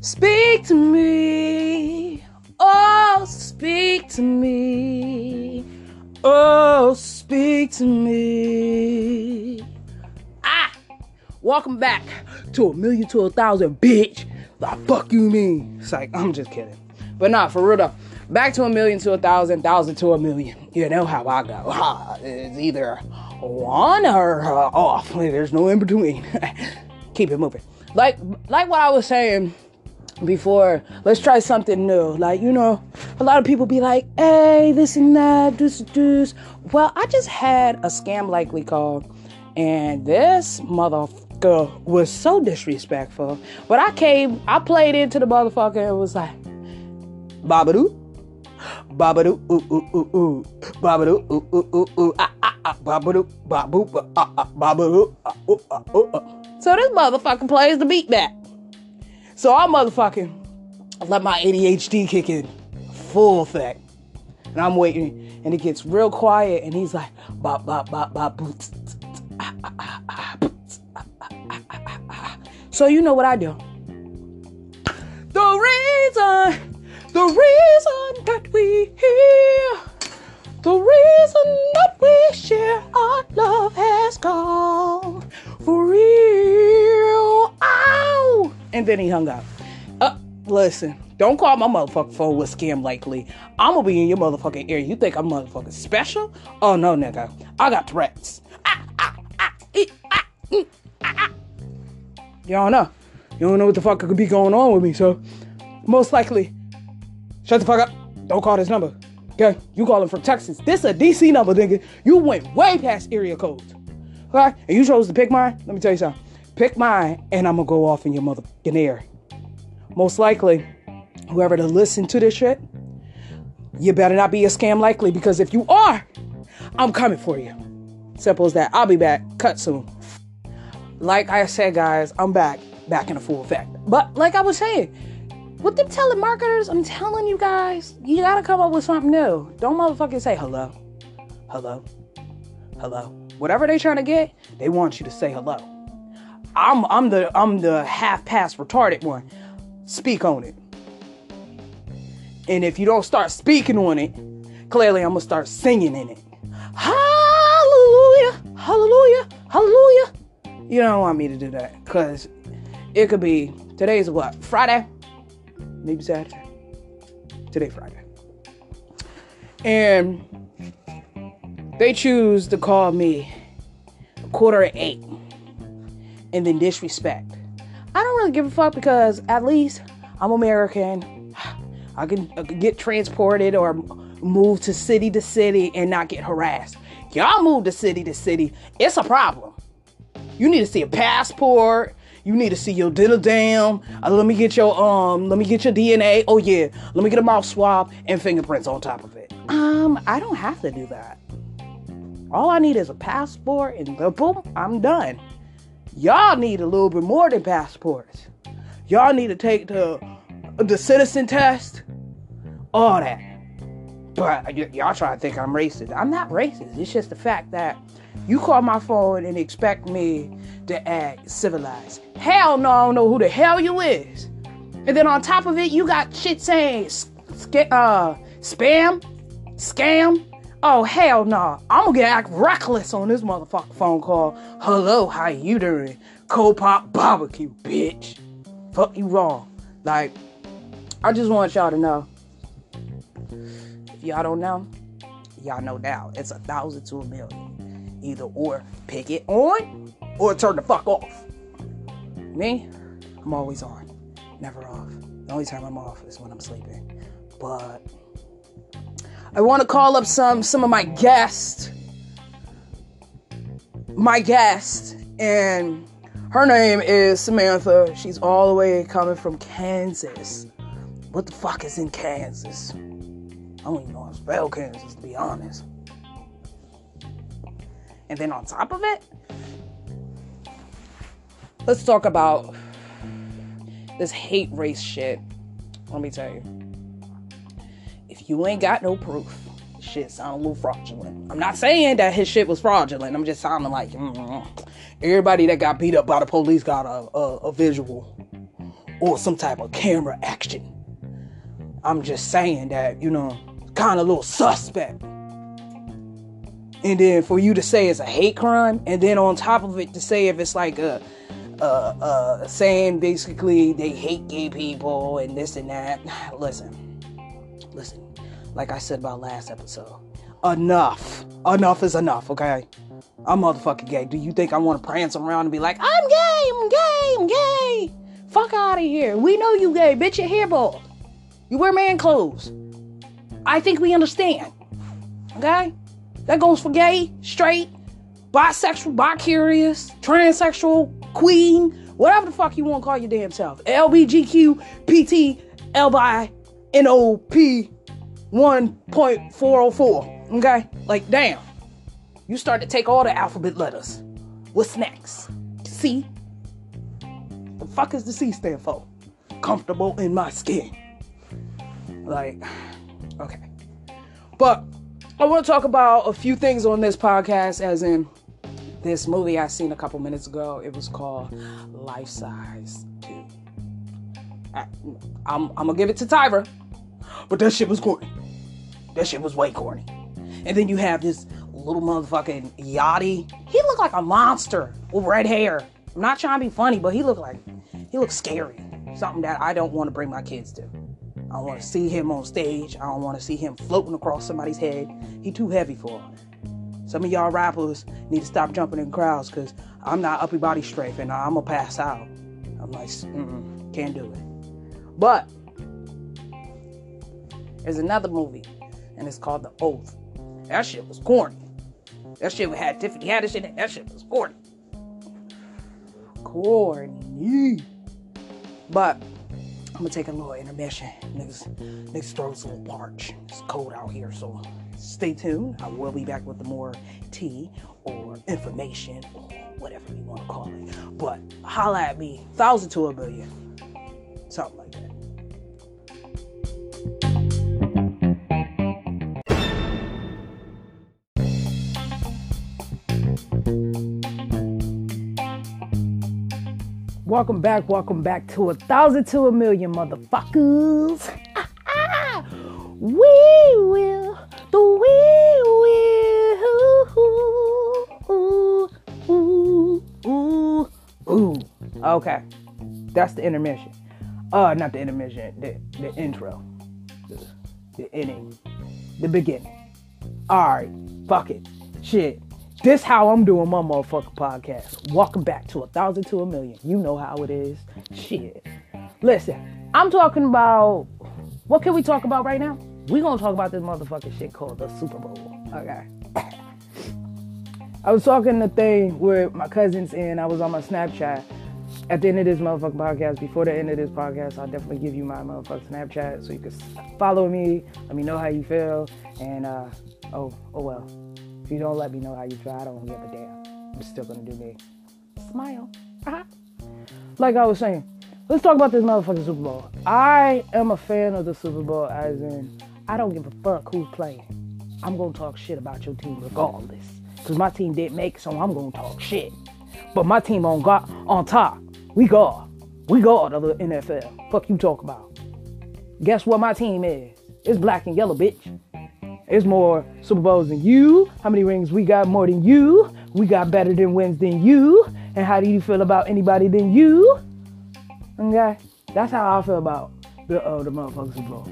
Speak to me. Oh, speak to me. Oh, speak to me. Ah, welcome back to a million to a thousand, bitch. The fuck you mean? It's like, I'm just kidding. But nah, for real though. Back to a million to a thousand, thousand to a million. You know how I go. It's either on or uh, off. There's no in between. Keep it moving. Like, like what I was saying before let's try something new like you know a lot of people be like hey this and that this this well i just had a scam likely call and this motherfucker was so disrespectful but i came i played into the motherfucker and was like babadoo babadoo ooh ooh ooh ooh babadoo ooh ooh ooh ooh ah ah ah ah ah ah ah ah so this motherfucker plays the beat back so I motherfucking let my ADHD kick in full effect. And I'm waiting, and it gets real quiet, and he's like, bop, bop, bop, bop, boots. So you know what I do. The reason, the reason that we here, the reason that we share our love has gone for real. Ow! And then he hung up. Uh, listen, don't call my motherfucking phone with scam likely. I'm gonna be in your motherfucking ear. You think I'm motherfucking special? Oh no, nigga. I got threats. Ah, ah, ah, mm, don't know. You don't know what the fuck could be going on with me, so most likely, shut the fuck up. Don't call this number. Okay? You calling from Texas. This a DC number, nigga. You went way past area codes. Okay? And you chose to pick mine? Let me tell you something. Pick mine, and I'm gonna go off in your motherfucking ear. Most likely, whoever to listen to this shit, you better not be a scam likely because if you are, I'm coming for you. Simple as that. I'll be back. Cut soon. Like I said, guys, I'm back, back in a full effect. But like I was saying, with them telemarketers, I'm telling you guys, you gotta come up with something new. Don't motherfucking say hello, hello, hello. Whatever they trying to get, they want you to say hello. I'm I'm the I'm the half past retarded one. Speak on it. And if you don't start speaking on it, clearly I'm gonna start singing in it. Hallelujah, hallelujah, hallelujah. You don't want me to do that because it could be today's what Friday, maybe Saturday. Today Friday, and they choose to call me a quarter at eight and then disrespect. I don't really give a fuck because at least I'm American. I can, I can get transported or move to city to city and not get harassed. Y'all move to city to city, it's a problem. You need to see a passport. You need to see your diddle damn. Uh, let me get your um. Let me get your DNA. Oh yeah. Let me get a mouth swab and fingerprints on top of it. Um, I don't have to do that. All I need is a passport and boom, I'm done. Y'all need a little bit more than passports. Y'all need to take the the citizen test, all that. But y'all try to think I'm racist. I'm not racist. It's just the fact that you call my phone and expect me to act civilized. Hell no, I don't know who the hell you is. And then on top of it, you got shit saying uh, spam, scam. Oh hell no! I'm gonna get act reckless on this motherfucking phone call. Hello, how you doing? Cold pop barbecue, bitch. Fuck you wrong. Like, I just want y'all to know. If y'all don't know, y'all know now. It's a thousand to a million. Either or, pick it on or turn the fuck off. Me, I'm always on, never off. The only time I'm off is when I'm sleeping. But I want to call up some some of my guests. My guest, and her name is Samantha. She's all the way coming from Kansas. What the fuck is in Kansas? I don't even know how to spell Kansas, to be honest. And then on top of it, let's talk about this hate race shit. Let me tell you. If you ain't got no proof, shit sound a little fraudulent. I'm not saying that his shit was fraudulent. I'm just sounding like mm, everybody that got beat up by the police got a, a, a visual or some type of camera action. I'm just saying that, you know, kind of a little suspect. And then for you to say it's a hate crime, and then on top of it to say if it's like a, uh, uh, saying basically they hate gay people and this and that. Listen, listen, like I said about last episode, enough. Enough is enough, okay? I'm motherfucking gay. Do you think I want to prance around and be like, I'm gay, I'm gay, I'm gay? Fuck out of here. We know you gay, bitch. Your hair bald. You wear man clothes. I think we understand. Okay? That goes for gay, straight, bisexual, bi-curious, transsexual, queen, whatever the fuck you want to call your damn self. LBGQ, PT, LBI, NOP 1.404. Okay? Like, damn. You start to take all the alphabet letters. What's next? C. The fuck is the C stand for? Comfortable in my skin. Like, okay. But I want to talk about a few things on this podcast, as in this movie I seen a couple minutes ago. It was called Life Size 2. I, am gonna give it to Tyra, but that shit was corny. That shit was way corny. And then you have this little motherfucking Yachty. He looked like a monster with red hair. I'm not trying to be funny, but he looked like he looked scary. Something that I don't want to bring my kids to. I don't want to see him on stage. I don't want to see him floating across somebody's head. He too heavy for it. Some of y'all rappers need to stop jumping in crowds because I'm not upper body strength and I'm gonna pass out. I'm like, can't do it. But there's another movie, and it's called The Oath. That shit was corny. That shit we had Tiffany Haddish in it. That shit was corny. Corny. But gonna take a little intermission. Niggas, niggas a little parched. It's cold out here, so stay tuned. I will be back with more tea or information or whatever you want to call it. But holla at me, thousand to a billion, something like that. Welcome back, welcome back to a thousand to a million motherfuckers. we will, the we will. Ooh, ooh, ooh, ooh. Okay, that's the intermission. Uh, not the intermission, the, the intro, the, the ending, the beginning. All right, fuck it, shit. This how I'm doing my motherfucking podcast. Welcome back to a thousand to a million. You know how it is. Shit. Listen, I'm talking about what can we talk about right now? we gonna talk about this motherfucking shit called the Super Bowl. Okay. I was talking the thing with my cousins and I was on my Snapchat. At the end of this motherfucking podcast, before the end of this podcast, I'll definitely give you my motherfucking Snapchat so you can follow me. Let me know how you feel. And uh, oh, oh well you don't let me know how you feel, I don't give a damn. I'm still gonna do me. Smile. Uh-huh. Like I was saying, let's talk about this motherfucking Super Bowl. I am a fan of the Super Bowl, as in, I don't give a fuck who's playing. I'm gonna talk shit about your team regardless. Cause my team didn't make, so I'm gonna talk shit. But my team on got on top. We got. We got the NFL. Fuck you talk about. Guess what my team is? It's black and yellow, bitch. It's more Super Bowls than you. How many rings we got more than you? We got better than wins than you. And how do you feel about anybody than you? Okay, that's how I feel about the uh, the motherfucking Super Bowl.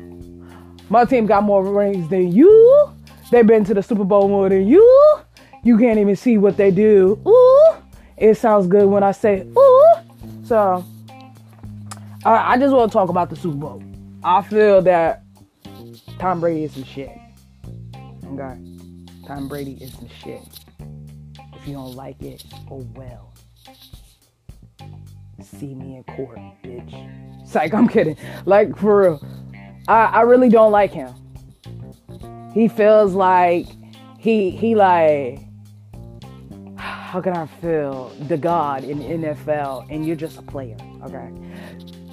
My team got more rings than you. They've been to the Super Bowl more than you. You can't even see what they do. Ooh, it sounds good when I say ooh. So, I, I just want to talk about the Super Bowl. I feel that Tom Brady is some shit. Okay. Tom Brady is the shit. If you don't like it, oh well. See me in court, bitch. Psych, I'm kidding. Like, for real. I, I really don't like him. He feels like he he like how can I feel the God in NFL and you're just a player, okay?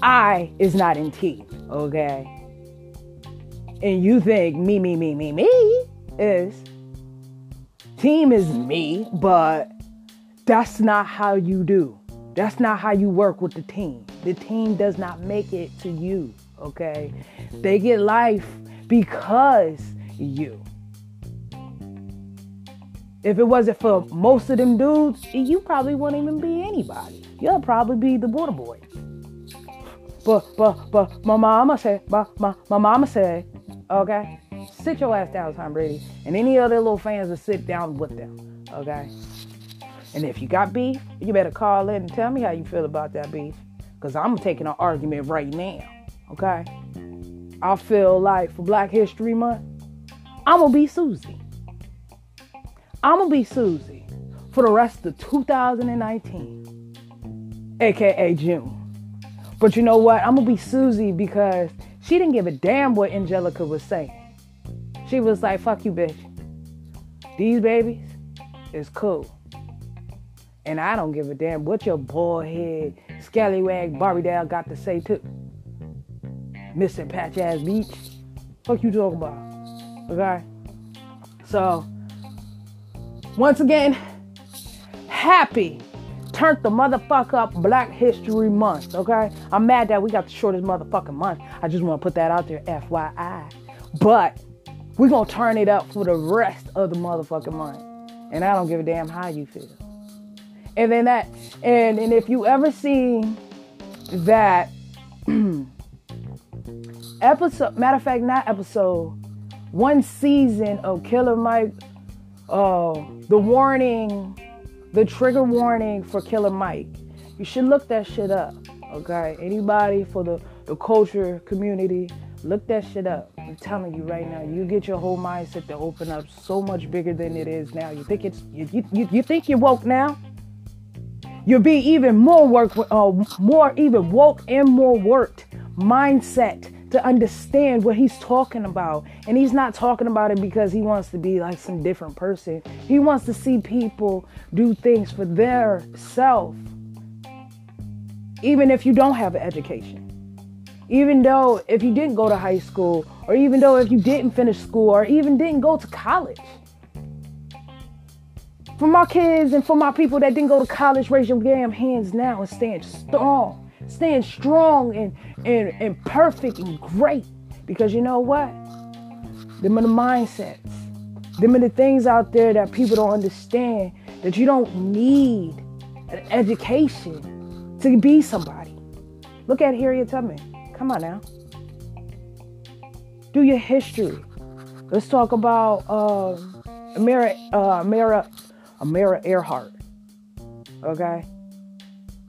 I is not in T, okay? And you think me, me, me, me, me, is. Team is me, but that's not how you do. That's not how you work with the team. The team does not make it to you, okay? They get life because you. If it wasn't for most of them dudes, you probably wouldn't even be anybody. You'll probably be the water boy. But but but my mama said, my, my, my mama said, okay, sit your ass down, Tom Brady. And any other little fans will sit down with them. Okay? And if you got beef, you better call in and tell me how you feel about that beef. Because I'm taking an argument right now. Okay? I feel like for Black History Month, I'm going to be Susie. I'm going to be Susie for the rest of 2019, aka June. But you know what? I'm going to be Susie because she didn't give a damn what Angelica was saying. She was like, fuck you, bitch. These babies is cool. And I don't give a damn what your bald head, scallywag Barbie doll got to say too. Missing patch ass beach. Fuck you talking about? Okay? So, once again, happy turned the motherfucker up Black History Month, okay? I'm mad that we got the shortest motherfucking month. I just want to put that out there, FYI. But we're to turn it up for the rest of the motherfucking month. And I don't give a damn how you feel. And then that, and, and if you ever see that episode, matter of fact, not episode, one season of Killer Mike, uh, the warning the trigger warning for Killer Mike. You should look that shit up. Okay? Anybody for the, the culture community, look that shit up. I'm telling you right now, you get your whole mindset to open up so much bigger than it is now. You think it's you you, you think you're woke now? You'll be even more work, uh, more even woke and more worked mindset to understand what he's talking about. And he's not talking about it because he wants to be like some different person. He wants to see people do things for their self. Even if you don't have an education. Even though if you didn't go to high school, or even though if you didn't finish school, or even didn't go to college. For my kids and for my people that didn't go to college, raise your damn hands now and stand strong staying strong and, and, and perfect and great. Because you know what? Them are the mindsets. Them are the things out there that people don't understand that you don't need an education to be somebody. Look at Harriet Tubman. Come on now. Do your history. Let's talk about uh, Amara, uh, Amara, Amara Earhart. Okay?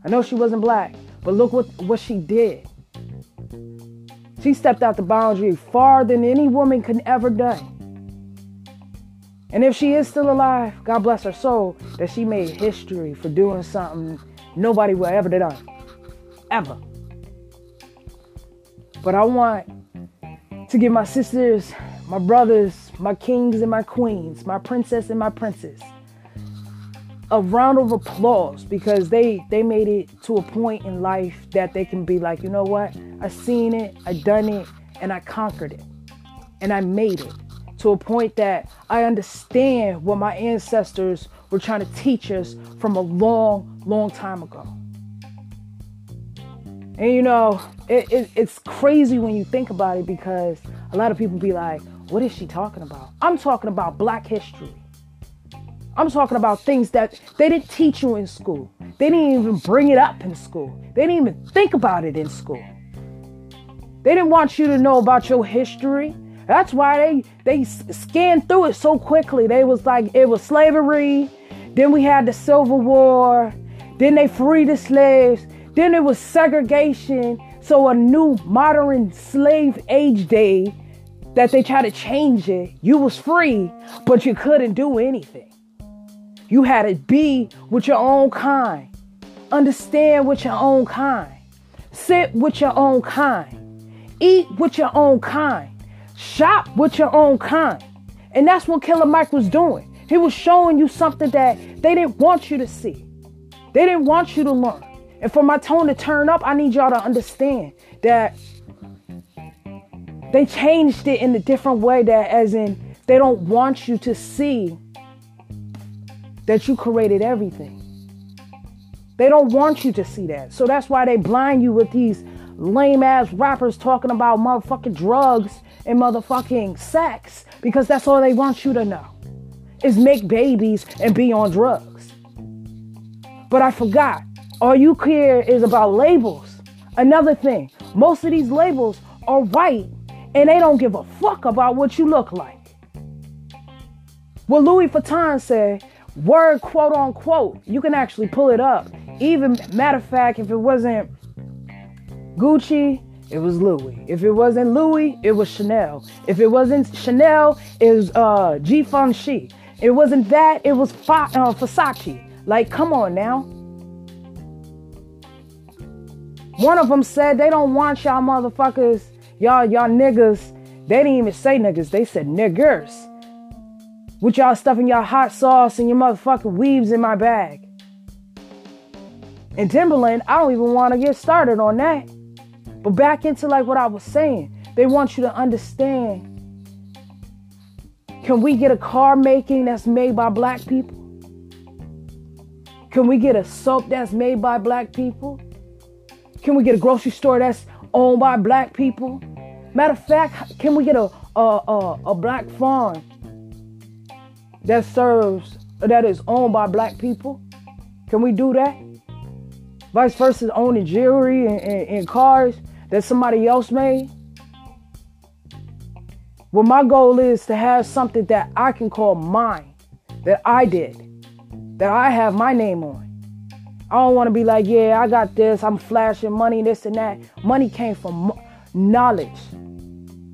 I know she wasn't black, but look what, what she did. She stepped out the boundary far than any woman could ever done. And if she is still alive, God bless her soul, that she made history for doing something nobody will ever do. Ever. But I want to give my sisters, my brothers, my kings and my queens, my princess and my princess, a round of applause because they they made it to a point in life that they can be like, you know what? I seen it, I done it, and I conquered it. And I made it to a point that I understand what my ancestors were trying to teach us from a long, long time ago. And you know, it, it, it's crazy when you think about it because a lot of people be like, what is she talking about? I'm talking about black history. I'm talking about things that they didn't teach you in school. They didn't even bring it up in school. They didn't even think about it in school. They didn't want you to know about your history. That's why they they scanned through it so quickly. They was like it was slavery, then we had the Civil War, then they freed the slaves, then it was segregation. So a new modern slave age day that they try to change it. You was free, but you couldn't do anything. You had to be with your own kind. Understand with your own kind. Sit with your own kind. Eat with your own kind. Shop with your own kind. And that's what Killer Mike was doing. He was showing you something that they didn't want you to see. They didn't want you to learn. And for my tone to turn up, I need y'all to understand that they changed it in a different way that as in They don't want you to see that you created everything. They don't want you to see that. So that's why they blind you with these lame ass rappers talking about motherfucking drugs and motherfucking sex because that's all they want you to know is make babies and be on drugs. But I forgot. All you care is about labels. Another thing, most of these labels are white and they don't give a fuck about what you look like. What Louis Vuitton said, word quote unquote, you can actually pull it up. Even matter of fact, if it wasn't Gucci, it was Louis. If it wasn't Louis, it was Chanel. If it wasn't Chanel, it was uh, Givenchy. It wasn't that, it was Fa- uh, Versace. Like, come on now. One of them said they don't want y'all motherfuckers, y'all, y'all niggas. They didn't even say niggas, they said niggers. With y'all stuffing y'all hot sauce and your motherfucking weaves in my bag. And Timberland, I don't even want to get started on that. But back into like what I was saying, they want you to understand. Can we get a car making that's made by black people? Can we get a soap that's made by black people? Can we get a grocery store that's owned by black people? Matter of fact, can we get a a, a, a black farm that serves that is owned by black people? Can we do that? Vice versa, owning jewelry and, and, and cars that somebody else made. Well, my goal is to have something that I can call mine, that I did, that I have my name on. I don't want to be like, yeah, I got this, I'm flashing money, this and that. Mm-hmm. Money came from knowledge.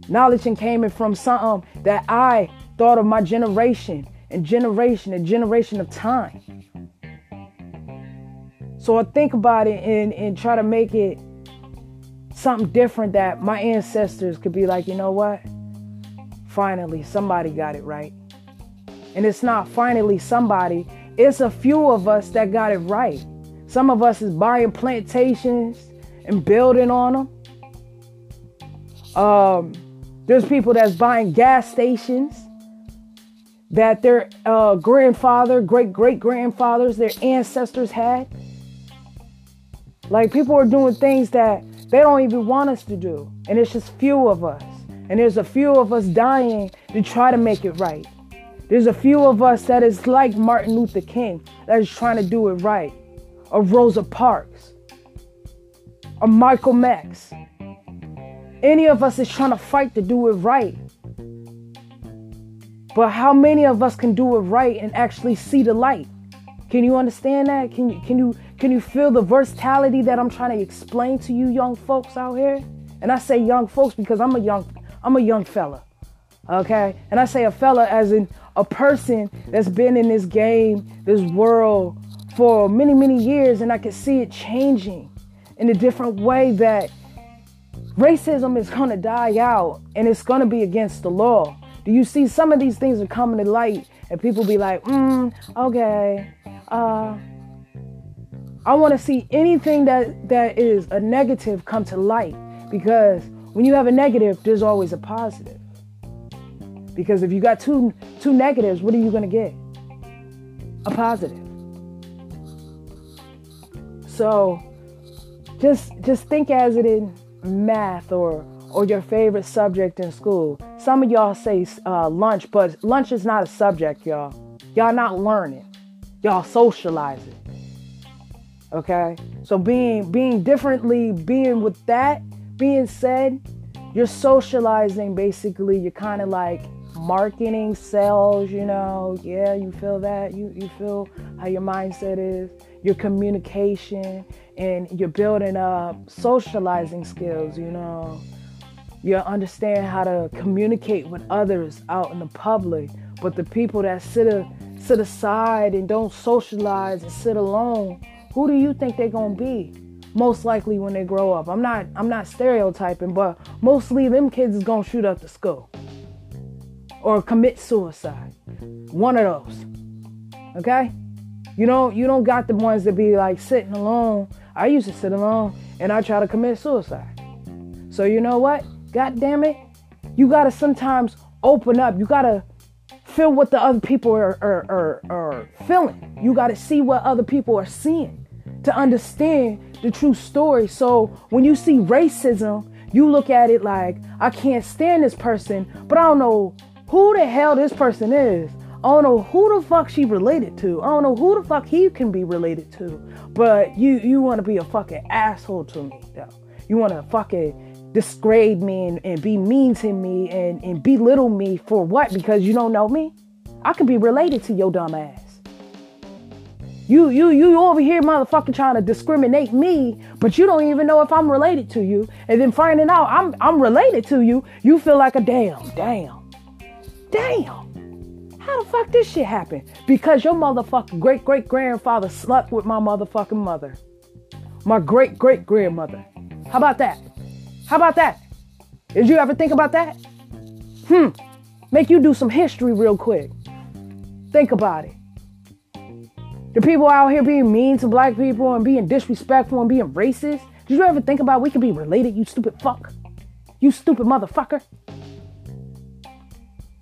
Knowledge and came from something that I thought of my generation and generation and generation of time. So I think about it and, and try to make it something different that my ancestors could be like, you know what? Finally, somebody got it right. And it's not finally somebody, it's a few of us that got it right. Some of us is buying plantations and building on them. Um, there's people that's buying gas stations that their uh, grandfather, great great grandfathers, their ancestors had. Like people are doing things that they don't even want us to do. And it's just few of us. And there's a few of us dying to try to make it right. There's a few of us that is like Martin Luther King that is trying to do it right. Or Rosa Parks. Or Malcolm X. Any of us is trying to fight to do it right. But how many of us can do it right and actually see the light? Can you understand that? Can you can you can you feel the versatility that I'm trying to explain to you young folks out here? And I say young folks because I'm a young I'm a young fella. Okay? And I say a fella as in a person that's been in this game, this world for many, many years and I can see it changing in a different way that racism is going to die out and it's going to be against the law. Do you see some of these things are coming to light and people be like, mm, okay, uh, I want to see anything that that is a negative come to light because when you have a negative, there's always a positive. Because if you got two two negatives, what are you going to get? A positive. So just just think as it in math or or your favorite subject in school. Some of y'all say uh, lunch, but lunch is not a subject, y'all. Y'all not learning. Y'all socializing. Okay? So being being differently, being with that being said, you're socializing basically. You're kind of like marketing, sales, you know. Yeah, you feel that. You you feel how your mindset is, your communication, and you're building up socializing skills, you know. You understand how to communicate with others out in the public, but the people that sit a, sit aside and don't socialize and sit alone who do you think they're gonna be? Most likely when they grow up. I'm not I'm not stereotyping, but mostly them kids is gonna shoot up the school. Or commit suicide. One of those. Okay? You don't you don't got the ones that be like sitting alone. I used to sit alone and I try to commit suicide. So you know what? God damn it. You gotta sometimes open up. You gotta feel what the other people are, are, are, are feeling. You got to see what other people are seeing to understand the true story. So when you see racism, you look at it like, I can't stand this person, but I don't know who the hell this person is. I don't know who the fuck she related to. I don't know who the fuck he can be related to. But you you want to be a fucking asshole to me though. You want to fucking disgrade me and, and be mean to me and, and belittle me for what? Because you don't know me? I could be related to your dumb ass. You you you over here motherfucking trying to discriminate me, but you don't even know if I'm related to you. And then finding out I'm I'm related to you, you feel like a damn, damn, damn. How the fuck this shit happen? Because your motherfucking great great grandfather slept with my motherfucking mother. My great great grandmother. How about that? How about that? Did you ever think about that? Hmm. Make you do some history real quick. Think about it. The people out here being mean to black people and being disrespectful and being racist. Did you ever think about we could be related, you stupid fuck? You stupid motherfucker.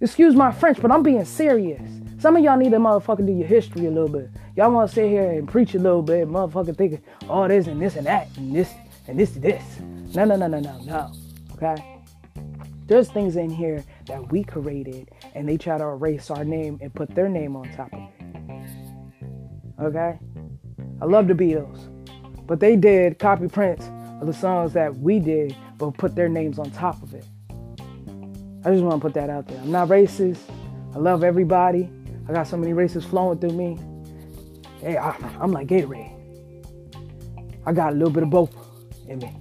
Excuse my French, but I'm being serious. Some of y'all need to motherfucker do your history a little bit. Y'all want to sit here and preach a little bit, motherfucker thinking all oh, this and this and that and this and this and this. No, no, no, no, no, no. Okay? There's things in here that we created and they try to erase our name and put their name on top of it. Okay? I love the Beatles, but they did copy prints of the songs that we did, but put their names on top of it. I just want to put that out there. I'm not racist. I love everybody. I got so many races flowing through me. Hey, I, am like Gatorade. I got a little bit of both in me.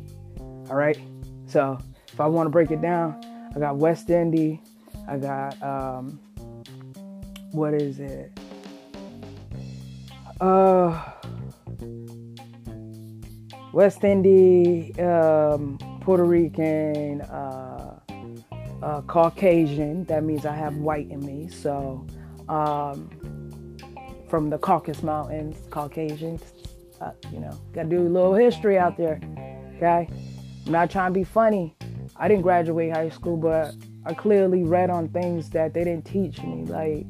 All right. So if I want to break it down, I got West Indy. I got um, what is it? Uh, West Indy, um, Puerto Rican. Uh, uh, Caucasian. That means I have white in me. So, um, from the Caucasus Mountains, Caucasians. Uh, you know, got to do a little history out there. Okay, I'm not trying to be funny. I didn't graduate high school, but I clearly read on things that they didn't teach me, like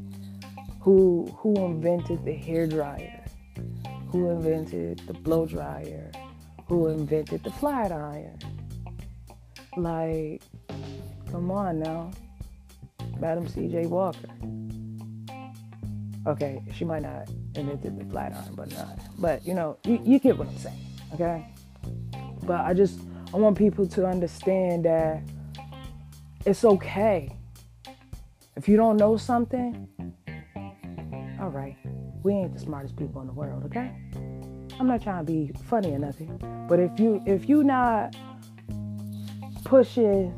who who invented the hair dryer, who invented the blow dryer, who invented the flat iron. Like Come on now. Madam C.J. Walker. Okay, she might not invented the flat iron, but not. But you know, you, you get what I'm saying, okay? But I just I want people to understand that it's okay. If you don't know something, all right, we ain't the smartest people in the world, okay? I'm not trying to be funny or nothing, but if you if you not pushing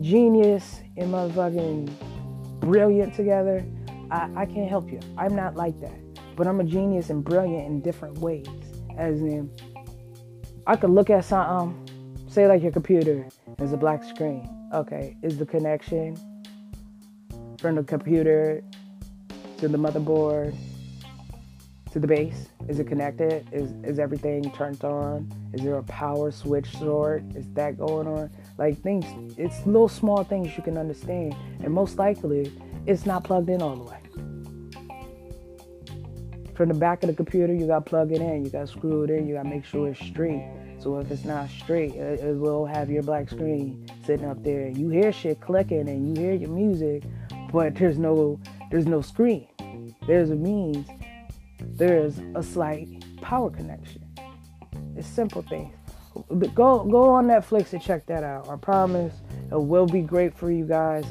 genius and motherfucking brilliant together, I, I can't help you. I'm not like that. But I'm a genius and brilliant in different ways. As in, I could look at something, say like your computer is a black screen. Okay, is the connection from the computer to the motherboard to the base? Is it connected? Is is everything turned on? Is there a power switch sort? Is that going on? Like things, it's little small things you can understand, and most likely it's not plugged in all the way. From the back of the computer, you got to plug it in, you got to screw it in, you got to make sure it's straight. So if it's not straight, it, it will have your black screen sitting up there. You hear shit clicking and you hear your music, but there's no there's no screen. There's a means. There's a slight power connection. It's simple things go go on Netflix and check that out. I promise it will be great for you guys.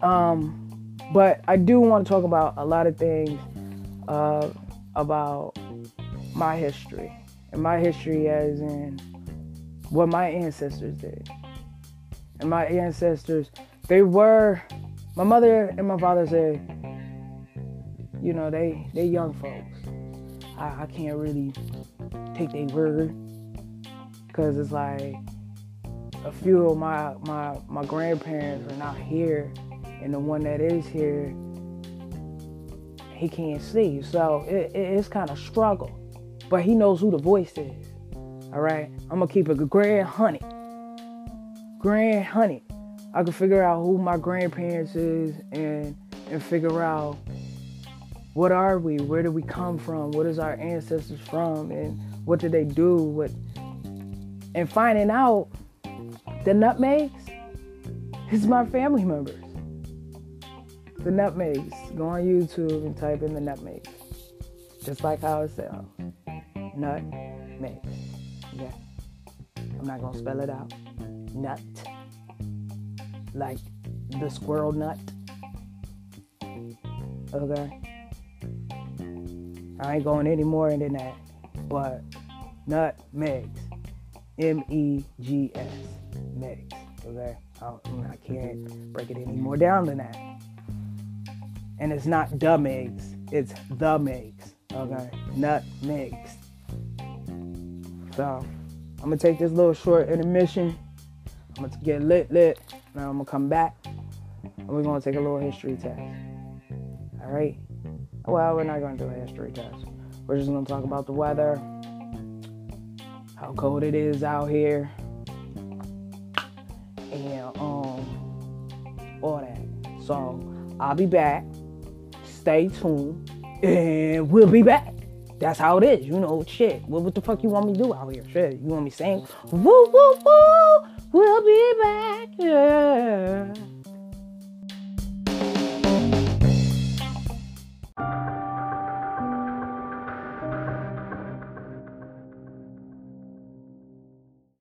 Um, but I do want to talk about a lot of things uh, about my history and my history as in what my ancestors did. And my ancestors, they were my mother and my father said, you know, they they young folks. I, I can't really take their word because it's like a few of my my my grandparents are not here, and the one that is here, he can't see. So it, it, it's kind of struggle, but he knows who the voice is. All right, I'm gonna keep it grand honey, grand honey. I can figure out who my grandparents is and and figure out what are we? Where do we come from? What is our ancestors from? And what did they do? What and finding out the nutmegs is my family members. The nutmegs. Go on YouTube and type in the nutmegs. Just like how it sounds. Nutmegs. Yeah. I'm not gonna spell it out. Nut. Like the squirrel nut. Okay. I ain't going any more than that. But nutmegs. M E G S. Megs. Okay? I, I can't break it any more down than that. And it's not the megs, it's the megs. Okay? Nutmegs. So, I'm gonna take this little short intermission. I'm gonna get lit, lit. Now I'm gonna come back and we're gonna take a little history test. All right? Well, we're not gonna do a history test. We're just gonna talk about the weather, how cold it is out here, and um, all that. So I'll be back. Stay tuned, and we'll be back. That's how it is, you know. Shit, what, what the fuck you want me to do out here? Shit, you want me to sing? Woo woo woo. We'll be back. Yeah.